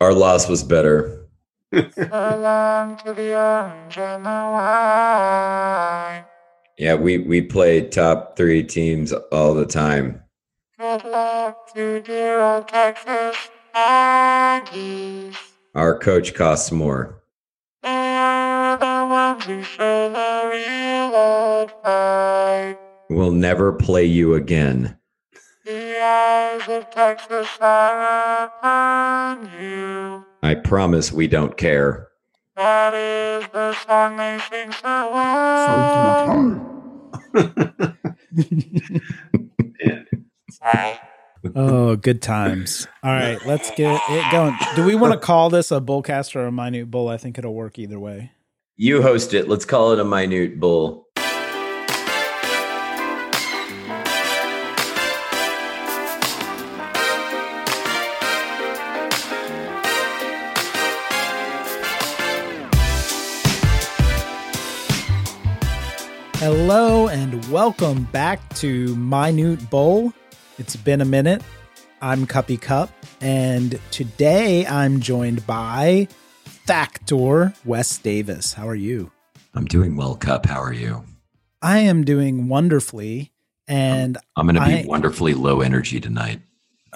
Our loss was better. Yeah, we we play top three teams all the time. Our coach costs more. We'll never play you again. I promise we don't care. That is the song they sing so well. Oh, good times. All right, let's get it going. Do we want to call this a bullcast or a minute bull? I think it'll work either way. You host it. Let's call it a minute bull. Hello and welcome back to Minute Bull. It's been a minute. I'm Cuppy Cup, and today I'm joined by Factor Wes Davis. How are you? I'm doing well, Cup. How are you? I am doing wonderfully, and I'm going to be I- wonderfully low energy tonight.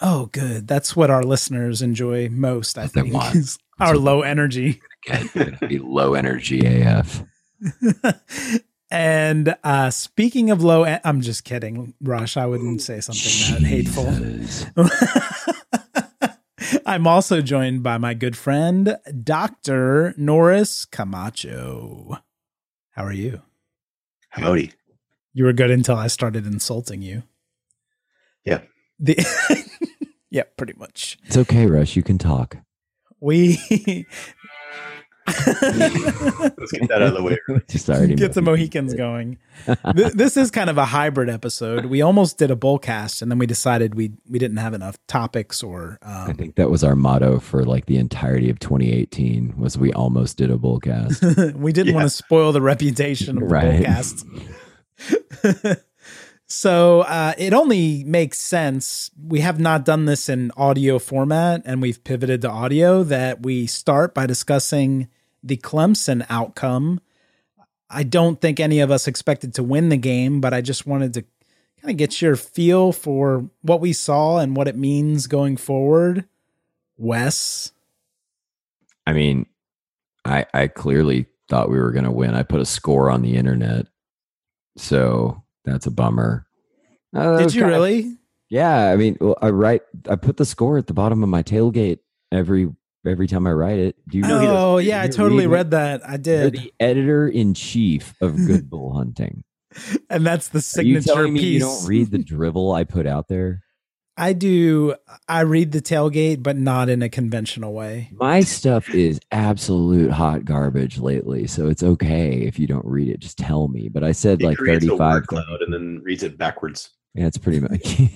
oh, good. That's what our listeners enjoy most. I think is our low energy. Get be low energy AF. and uh, speaking of low, en- I'm just kidding, Rush. I wouldn't say something that hateful. I'm also joined by my good friend, Dr. Norris Camacho. How are you? Howdy. You were good until I started insulting you. Yeah. The yeah, pretty much. It's okay, Rush. You can talk. We Let's get that out of the way. early. Just already get the Mohicans going. Th- this is kind of a hybrid episode. We almost did a bullcast, and then we decided we we didn't have enough topics or I um, think that was our motto for like the entirety of 2018 was we almost did a bullcast. we didn't want to spoil the reputation of the Right. bullcast. so uh, it only makes sense. We have not done this in audio format, and we've pivoted to audio. That we start by discussing the Clemson outcome. I don't think any of us expected to win the game, but I just wanted to kind of get your feel for what we saw and what it means going forward. Wes, I mean, I I clearly thought we were going to win. I put a score on the internet, so that's a bummer. Uh, did you really? Yeah, I mean, well, I write. I put the score at the bottom of my tailgate every every time I write it. Do you know? Oh yeah, I totally read read that. I You're did, the editor in chief of Good Bull Hunting. and that's the Are you signature me piece. you don't read the drivel I put out there? I do. I read the tailgate, but not in a conventional way. My stuff is absolute hot garbage lately, so it's okay if you don't read it. Just tell me. But I said He like creates a thirty-five. cloud and then reads it backwards. Yeah, it's pretty much.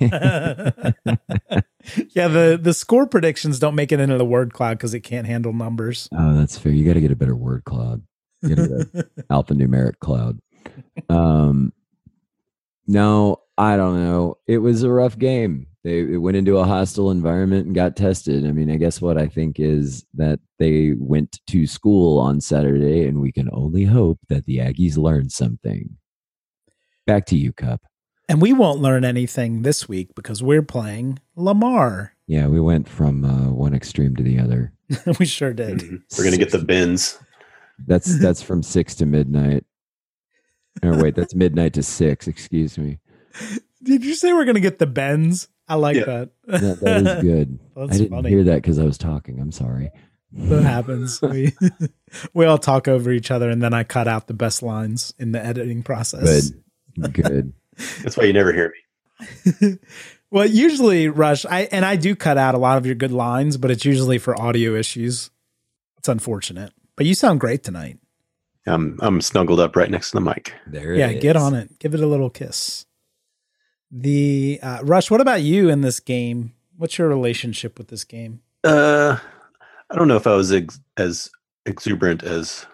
yeah, the the score predictions don't make it into the word cloud because it can't handle numbers. oh, that's fair. You got to get a better word cloud. You get a alphanumeric cloud. Um, no, I don't know. It was a rough game. They it went into a hostile environment and got tested. I mean, I guess what I think is that they went to school on Saturday, and we can only hope that the Aggies learned something. Back to you, Cup. And we won't learn anything this week because we're playing Lamar. Yeah, we went from uh, one extreme to the other. we sure did. Mhm. We're gonna get the bins. That's that's from six to midnight. Or wait, that's midnight to six. Excuse me. Did you say we're gonna get the bends? I like Yeah. that. That, that is good. That's I didn't funny. hear that because I was talking. I'm sorry. that happens. We we all talk over each other, and then I cut out the best lines in the editing process. Good. Good. That's why you never hear me. well, usually, Rush, I and I do cut out a lot of your good lines, but it's usually for audio issues. It's unfortunate, but you sound great tonight. I'm I'm snuggled up right next to the mic. There yeah, it get on it. Give it a little kiss. The uh, Rush, what about you in this game? What's your relationship with this game? Uh, I don't know if I was ex- as exuberant as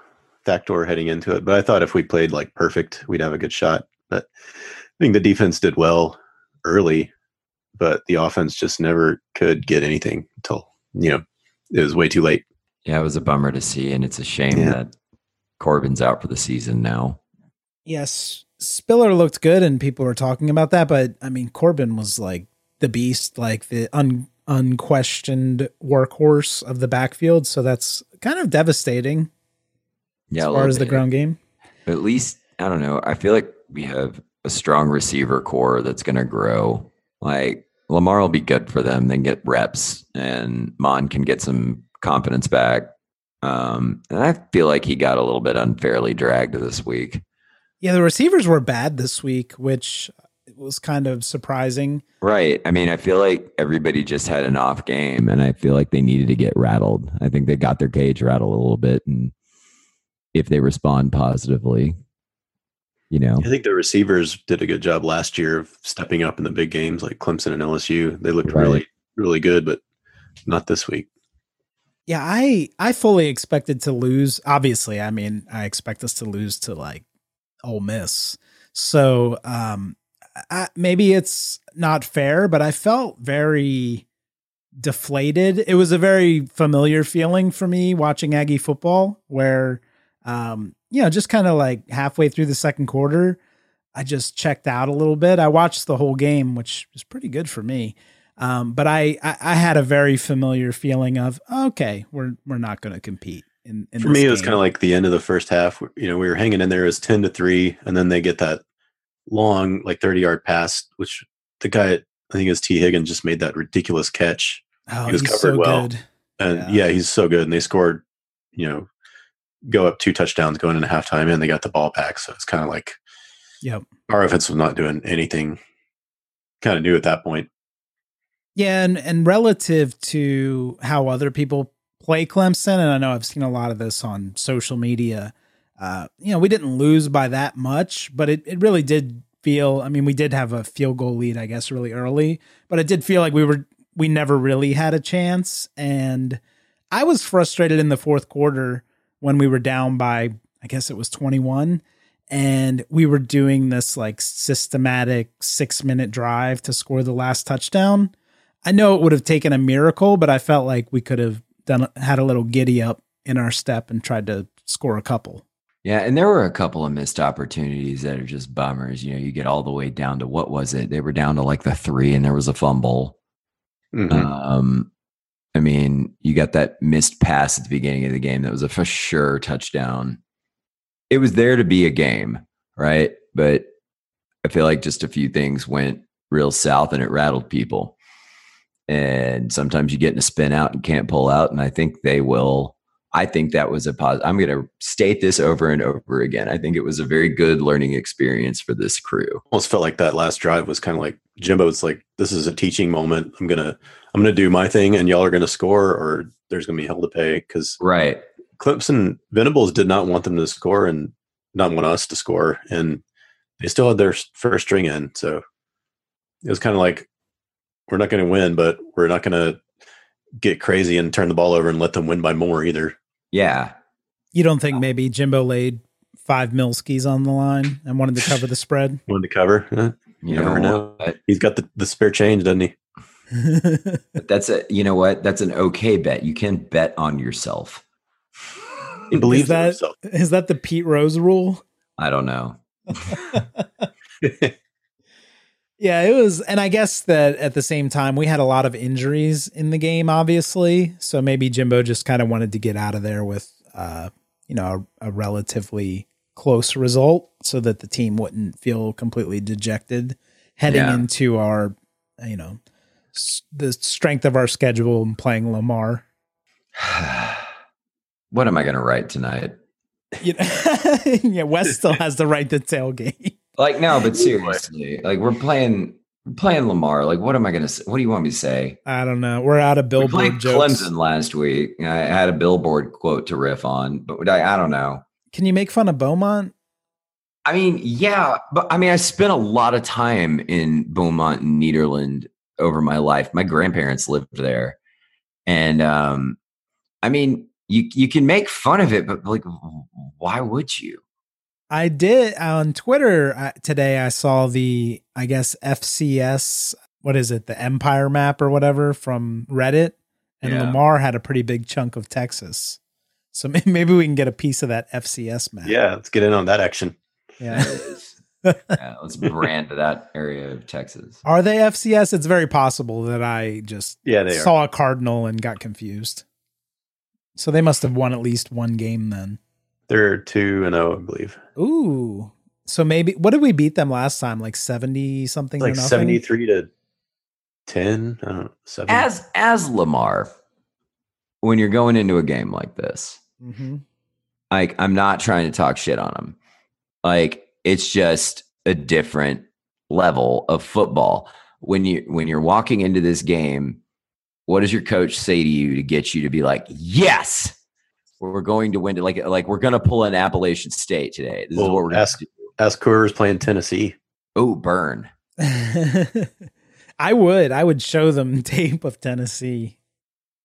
Factor heading into it, but I thought if we played like perfect, we'd have a good shot. But I think the defense did well early, but the offense just never could get anything until you know it was way too late. Yeah, it was a bummer to see, and it's a shame Yeah. that Corbin's out for the season now. Yes, Spiller looked good, and people were talking about that. But I mean, Corbin was like the beast, like the un, unquestioned workhorse of the backfield. So that's kind of devastating Yeah, as far as the ground game. But at least I don't know. I feel like we have a strong receiver core that's going to grow. Like Lamar will be good for them. Then get reps, and Mond can get some confidence back. Um, and I feel like he got a little bit unfairly dragged this week. Yeah, the receivers were bad this week, which was kind of surprising. Right. I mean, I feel like everybody just had an off game, and I feel like they needed to get rattled. I think they got their cage rattled a little bit, and if they respond positively, you know, I think the receivers did a good job last year of stepping up in the big games like Clemson and LSU. They looked Right. really really good, but not this week. Yeah, I I fully expected to lose. Obviously, I mean, I expect us to lose to like Ole Miss. So, um I, maybe it's not fair, but I felt very deflated. It was a very familiar feeling for me watching Aggie football where um you know, just kind of like halfway through the second quarter, I just checked out a little bit. I watched the whole game, which was pretty good for me. Um, but I, I I had a very familiar feeling of okay, we're we're not going to compete. In, in For me, it was kind of like the end of the first half. You know, we were hanging in there as ten to three, and then they get that long, like thirty yard pass, which the guy, I think it was Tee Higgins, just made that ridiculous catch. oh, he was he's covered so well. good. And Yeah. yeah. he's so good. And they scored, you know, go up two touchdowns going into halftime, and they got the ball back. So it's kind of like Yep. our offense was not doing anything. Kind of new at that point. Yeah, and and relative to how other people play Clemson, and I know I've seen a lot of this on social media. Uh, you know, we didn't lose by that much, but it, it really did feel. I mean, we did have a field goal lead, I guess, really early, but it did feel like we were we never really had a chance. And I was frustrated in the fourth quarter when we were down by, I guess it was twenty one, and we were doing this like systematic six minute drive to score the last touchdown. I know it would have taken a miracle, but I felt like we could have done had a little giddy up in our step and tried to score a couple. Yeah, and there were a couple of missed opportunities that are just bummers. You know, you get all the way down to what was it? They were down to like the three, and there was a fumble. Mhm. Um, I mean, you got that missed pass at the beginning of the game that was a for sure touchdown. It was there to be a game, right? But I feel like just a few things went real south and it rattled people. And sometimes you get in a spin out and can't pull out. And I think they will. I think that was a positive. I'm going to state this over and over again. I think it was a very good learning experience for this crew. almost felt like that last drive was kind of like Jimbo's like, this is a teaching moment. I'm gonna I'm gonna do my thing and y'all are gonna score or there's gonna be hell to pay. Cause Right. Clemson Venables did not want them to score and not want us to score. And they still had their first string in. So it was kind of like, we're not gonna win, but we're not gonna get crazy and turn the ball over and let them win by more either. Yeah. You don't think maybe Jimbo laid five mil skis on the line and wanted to cover the spread? Wanted to cover. Eh, You You never know. what? He's got the, the spare change, doesn't he? That's a you know what? That's an okay bet. You can bet on yourself. You believe is that, in himself. is that the Pete Rose rule? I don't know. Yeah, it was, and I guess that at the same time we had a lot of injuries in the game, obviously. So maybe Jimbo just kind of wanted to get out of there with, uh, you know, a, a relatively close result, so that the team wouldn't feel completely dejected heading Yeah. into our, you know, s- the strength of our schedule and playing Lamar. what am I going to write tonight? You know, yeah, West still has the right to tailgate. Like no, but seriously, like we're playing playing Lamar. Like, what am I going to say? What do you want me to say? I don't know. We're out of We billboard played jokes. Clemson last week. I had a billboard quote to riff on, but I, I don't know. Can you make fun of Beaumont? I mean, yeah, but I mean, I spent a lot of time in Beaumont and Nederland over my life. My grandparents lived there, and um, I mean, you you can make fun of it, but like, why would you? I did on Twitter uh, today. I saw the, I guess, FCS, what is it, the Empire map or whatever from Reddit. And Yeah. Lamar had a pretty big chunk of Texas. So maybe we can get a piece of that FCS map. Yeah, let's get in on that action. Yeah. yeah, let's brand that area of Texas. Are they FCS? It's very possible that I just Yeah, they are. saw a Cardinal and got confused. So they must have won at least one game then. They're two and zero, I believe. Ooh. So maybe what did we beat them last time? Like 70 something Like nothing? seventy three to ten. I don't know. Seven. As as Lamar, when you're going into a game like this, hmm like I'm not trying to talk shit on them. Like it's just a different level of football. When you when you're walking into this game, what does your coach say to you to get you to be like, yes, we're going to win it? Like like we're gonna pull an Appalachian State today. This is what we're gonna ask- do. As Coors playing Tennessee. Oh, burn. I would. I would show them tape of Tennessee.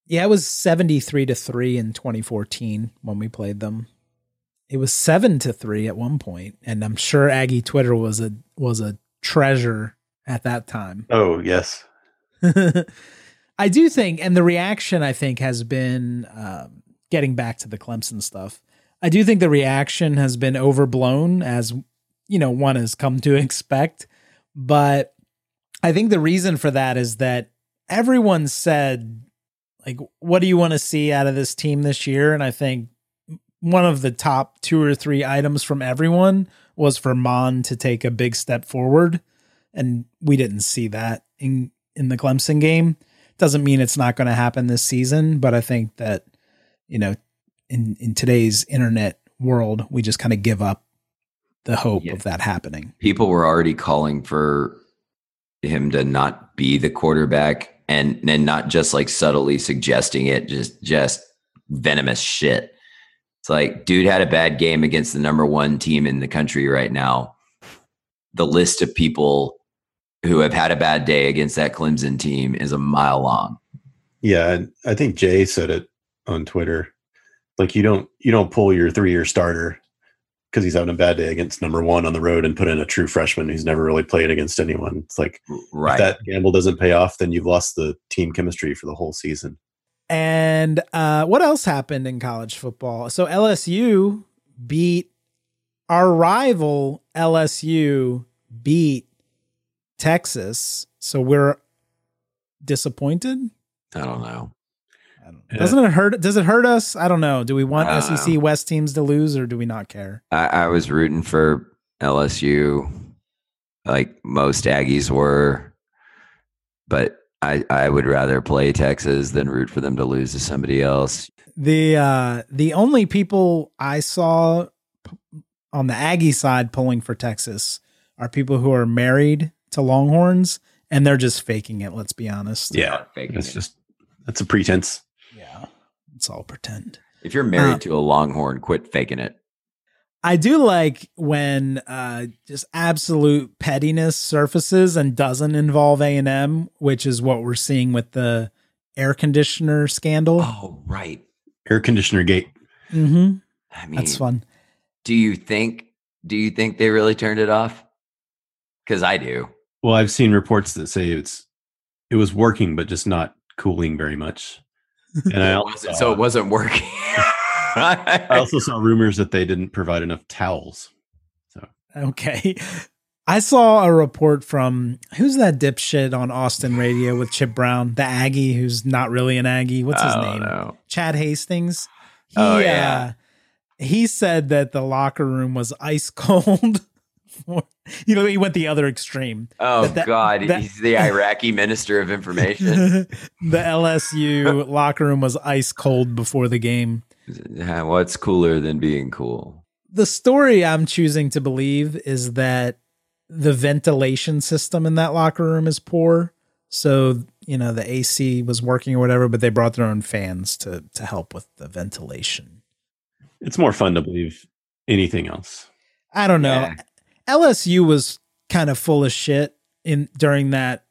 Yeah, it was 73 to 3 in 2014 when we played them. It was 7 to 3 at one point, and I'm sure Aggie Twitter was a was a treasure at that time. Oh yes. I do think, and the reaction I think has been um, getting back to the Clemson stuff. I do think the reaction has been overblown, as you know, one has come to expect. But I think the reason for that is that everyone said, like, what do you want to see out of this team this year? And I think one of the top two or three items from everyone was for Mond to take a big step forward. And we didn't see that in in the Clemson game. Doesn't mean it's not going to happen this season, but I think that you know, in in today's internet world, we just kind of give up the hope Yeah. of that happening. people were already calling for him to not be the quarterback and and not just like subtly suggesting it just just venomous shit. It's like dude had a bad game against the number one team in the country right now. The list of people who have had a bad day against that clemson team is a mile long. Yeah, and I think Jay said it on Twitter. Like you don't you don't pull your three year starter because he's having a bad day against number one on the road and put in a true freshman who's never really played against anyone. It's like right if that gamble doesn't pay off, then you've lost the team chemistry for the whole season. And uh, what else happened in college football? So LSU beat our rival. LSU beat Texas. So we're disappointed. i don't know I don't Yeah. Doesn't it hurt? Does it hurt us? I don't know. Do we want I don't SEC. West teams to lose, or do we not care? I, I was rooting for LSU, like most Aggies were, but I I would rather play Texas than root for them to lose to somebody else. The uh, the only people I saw p- on the Aggie side pulling for Texas are people who are married to Longhorns, and they're just faking it. Let's be honest. Yeah, Faking it's it. just that's a pretense. Yeah, it's all pretend. if you're married uh, to a Longhorn, quit faking it. I do like when uh, just absolute pettiness surfaces and doesn't involve A and M, which is what we're seeing with the air conditioner scandal. Oh right. Air conditioner gate. hmm I mean, That's fun. do you think do you think they really turned it off? Because I do. Well, I've seen reports that say it's it was working, but just not cooling very much. And I also, wasn't- so it wasn't working. I also saw rumors that they didn't provide enough towels. So okay. I saw a report from who's that dipshit on Austin radio with Chip Brown, the Aggie who's not really an Aggie. What's his name? no. Chad Hastings. He, Oh, yeah. uh, he said that the locker room was ice cold. for- you know, he went the other extreme. Oh That- God, that- he's the Iraqi minister of information. the LSU locker room was ice cold before the game. Yeah, What's cooler than being cool? the story I'm choosing to believe is that the ventilation system in that locker room is poor. So, you know, the AC was working or whatever, but they brought their own fans to to help with the ventilation. It's more fun to believe anything else. I don't know. Yeah. LSU was kind of full of shit in during that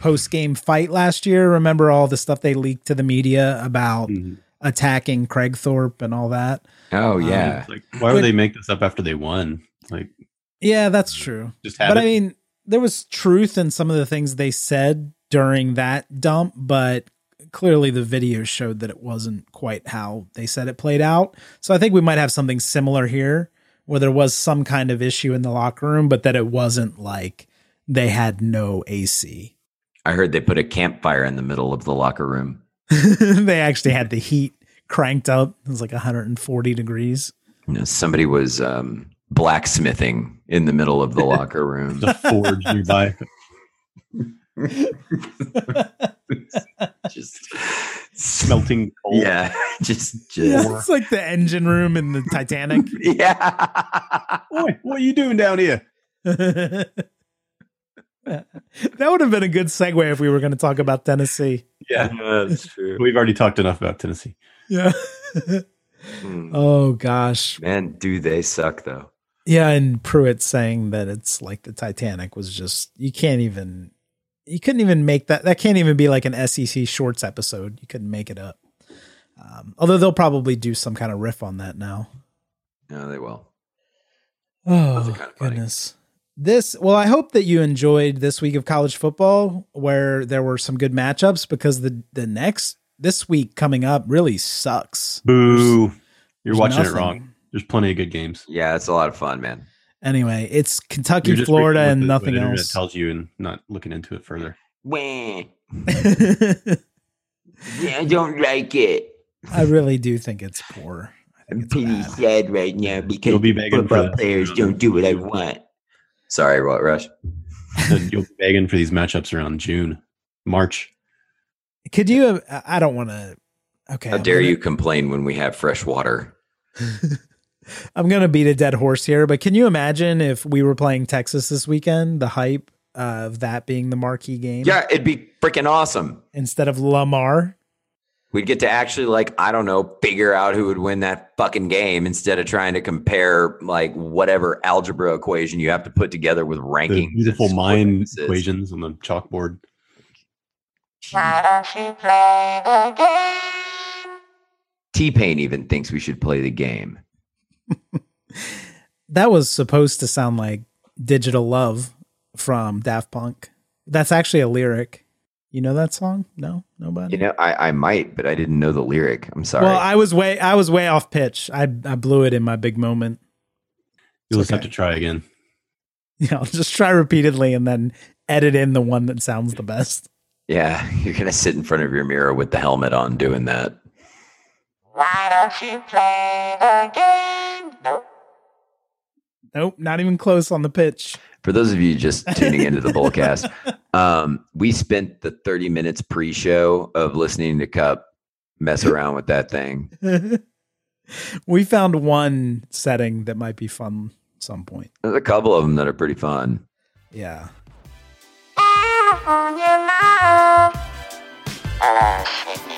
post game fight last year. Remember all the stuff they leaked to the media about Mhm. attacking Craig Thorpe and all that? Oh Um, yeah. It's like, why would they make this up after they won? Like, Yeah, that's true. just But it. I mean, there was truth in some of the things they said during that dump, but clearly the video showed that it wasn't quite how they said it played out. So I think we might have something similar here where there was some kind of issue in the locker room, but that it wasn't like they had no AC. I heard they put a campfire in the middle of the locker room. they actually had the heat cranked up. It was like 140 degrees. You know, somebody was um, blacksmithing in the middle of the locker room. the forge nearby. just Smelting coal. Yeah, just just Yeah, it's like the engine room in the Titanic. yeah. Boy, what are you doing down here? that would have been a good segue if we were going to talk about Tennessee. Yeah. that's true. We've already talked enough about Tennessee. Yeah. Hmm. oh gosh. Man, do they suck though? Yeah, and Pruitt saying that it's like the Titanic was just you can't even you couldn't even make that that can't even be like an SEC shorts episode. You couldn't make it up. Um, although they'll probably do some kind of riff on that now. No, they will. Oh kinda goodness. This well, I hope that you enjoyed this week of college football where there were some good matchups because the the next this week coming up really sucks. Boo. You're There's watching nothing. it wrong. There's plenty of good games. Yeah, it's a lot of fun, man. Anyway, it's Kentucky, Florida, and the- nothing what the internet else. tells you and not looking into it further. Wah. Yeah, I don't like it. I really do think it's poor. I think I'm pretty bad. sad right now because You'll be begging football that. players don't do what I want. Sorry, what Rush? You'll be begging for these matchups around June, March. Could you? I I don't want to. Okay. How I'm dare gonna- you complain when we have fresh water? I'm gonna beat a dead horse here, but can you imagine if we were playing Texas this weekend? The hype of that being the marquee game, Yeah, it'd be freaking awesome. instead of Lamar. We'd get to actually like I don't know figure out who would win that fucking game instead of trying to compare like whatever algebra equation you have to put together with The rankings. beautiful mind differences. equations on the chalkboard. Why don't you play the game? T Pain even thinks we should play the game. That was supposed to sound like "Digital Love" from Daft Punk. That's actually a lyric. You know that song? No, nobody. You know, I, I might, but I didn't know the lyric. I'm sorry. Well, I was way I was way off pitch. I I blew it in my big moment. You'll It's just have to try again. Yeah, I'll just try repeatedly and then edit in the one that sounds the best. yeah, you're gonna sit in front of your mirror with the helmet on doing that. Why don't you play the game? Nope. Nope, not even close on the pitch. For those of you just tuning into the Bullcast, um, we spent the 30 minutes pre-show of listening to Cup mess around with that thing. we found one setting that might be fun some point. There's a couple of them that are pretty fun. Yeah. Ah, oh, ah,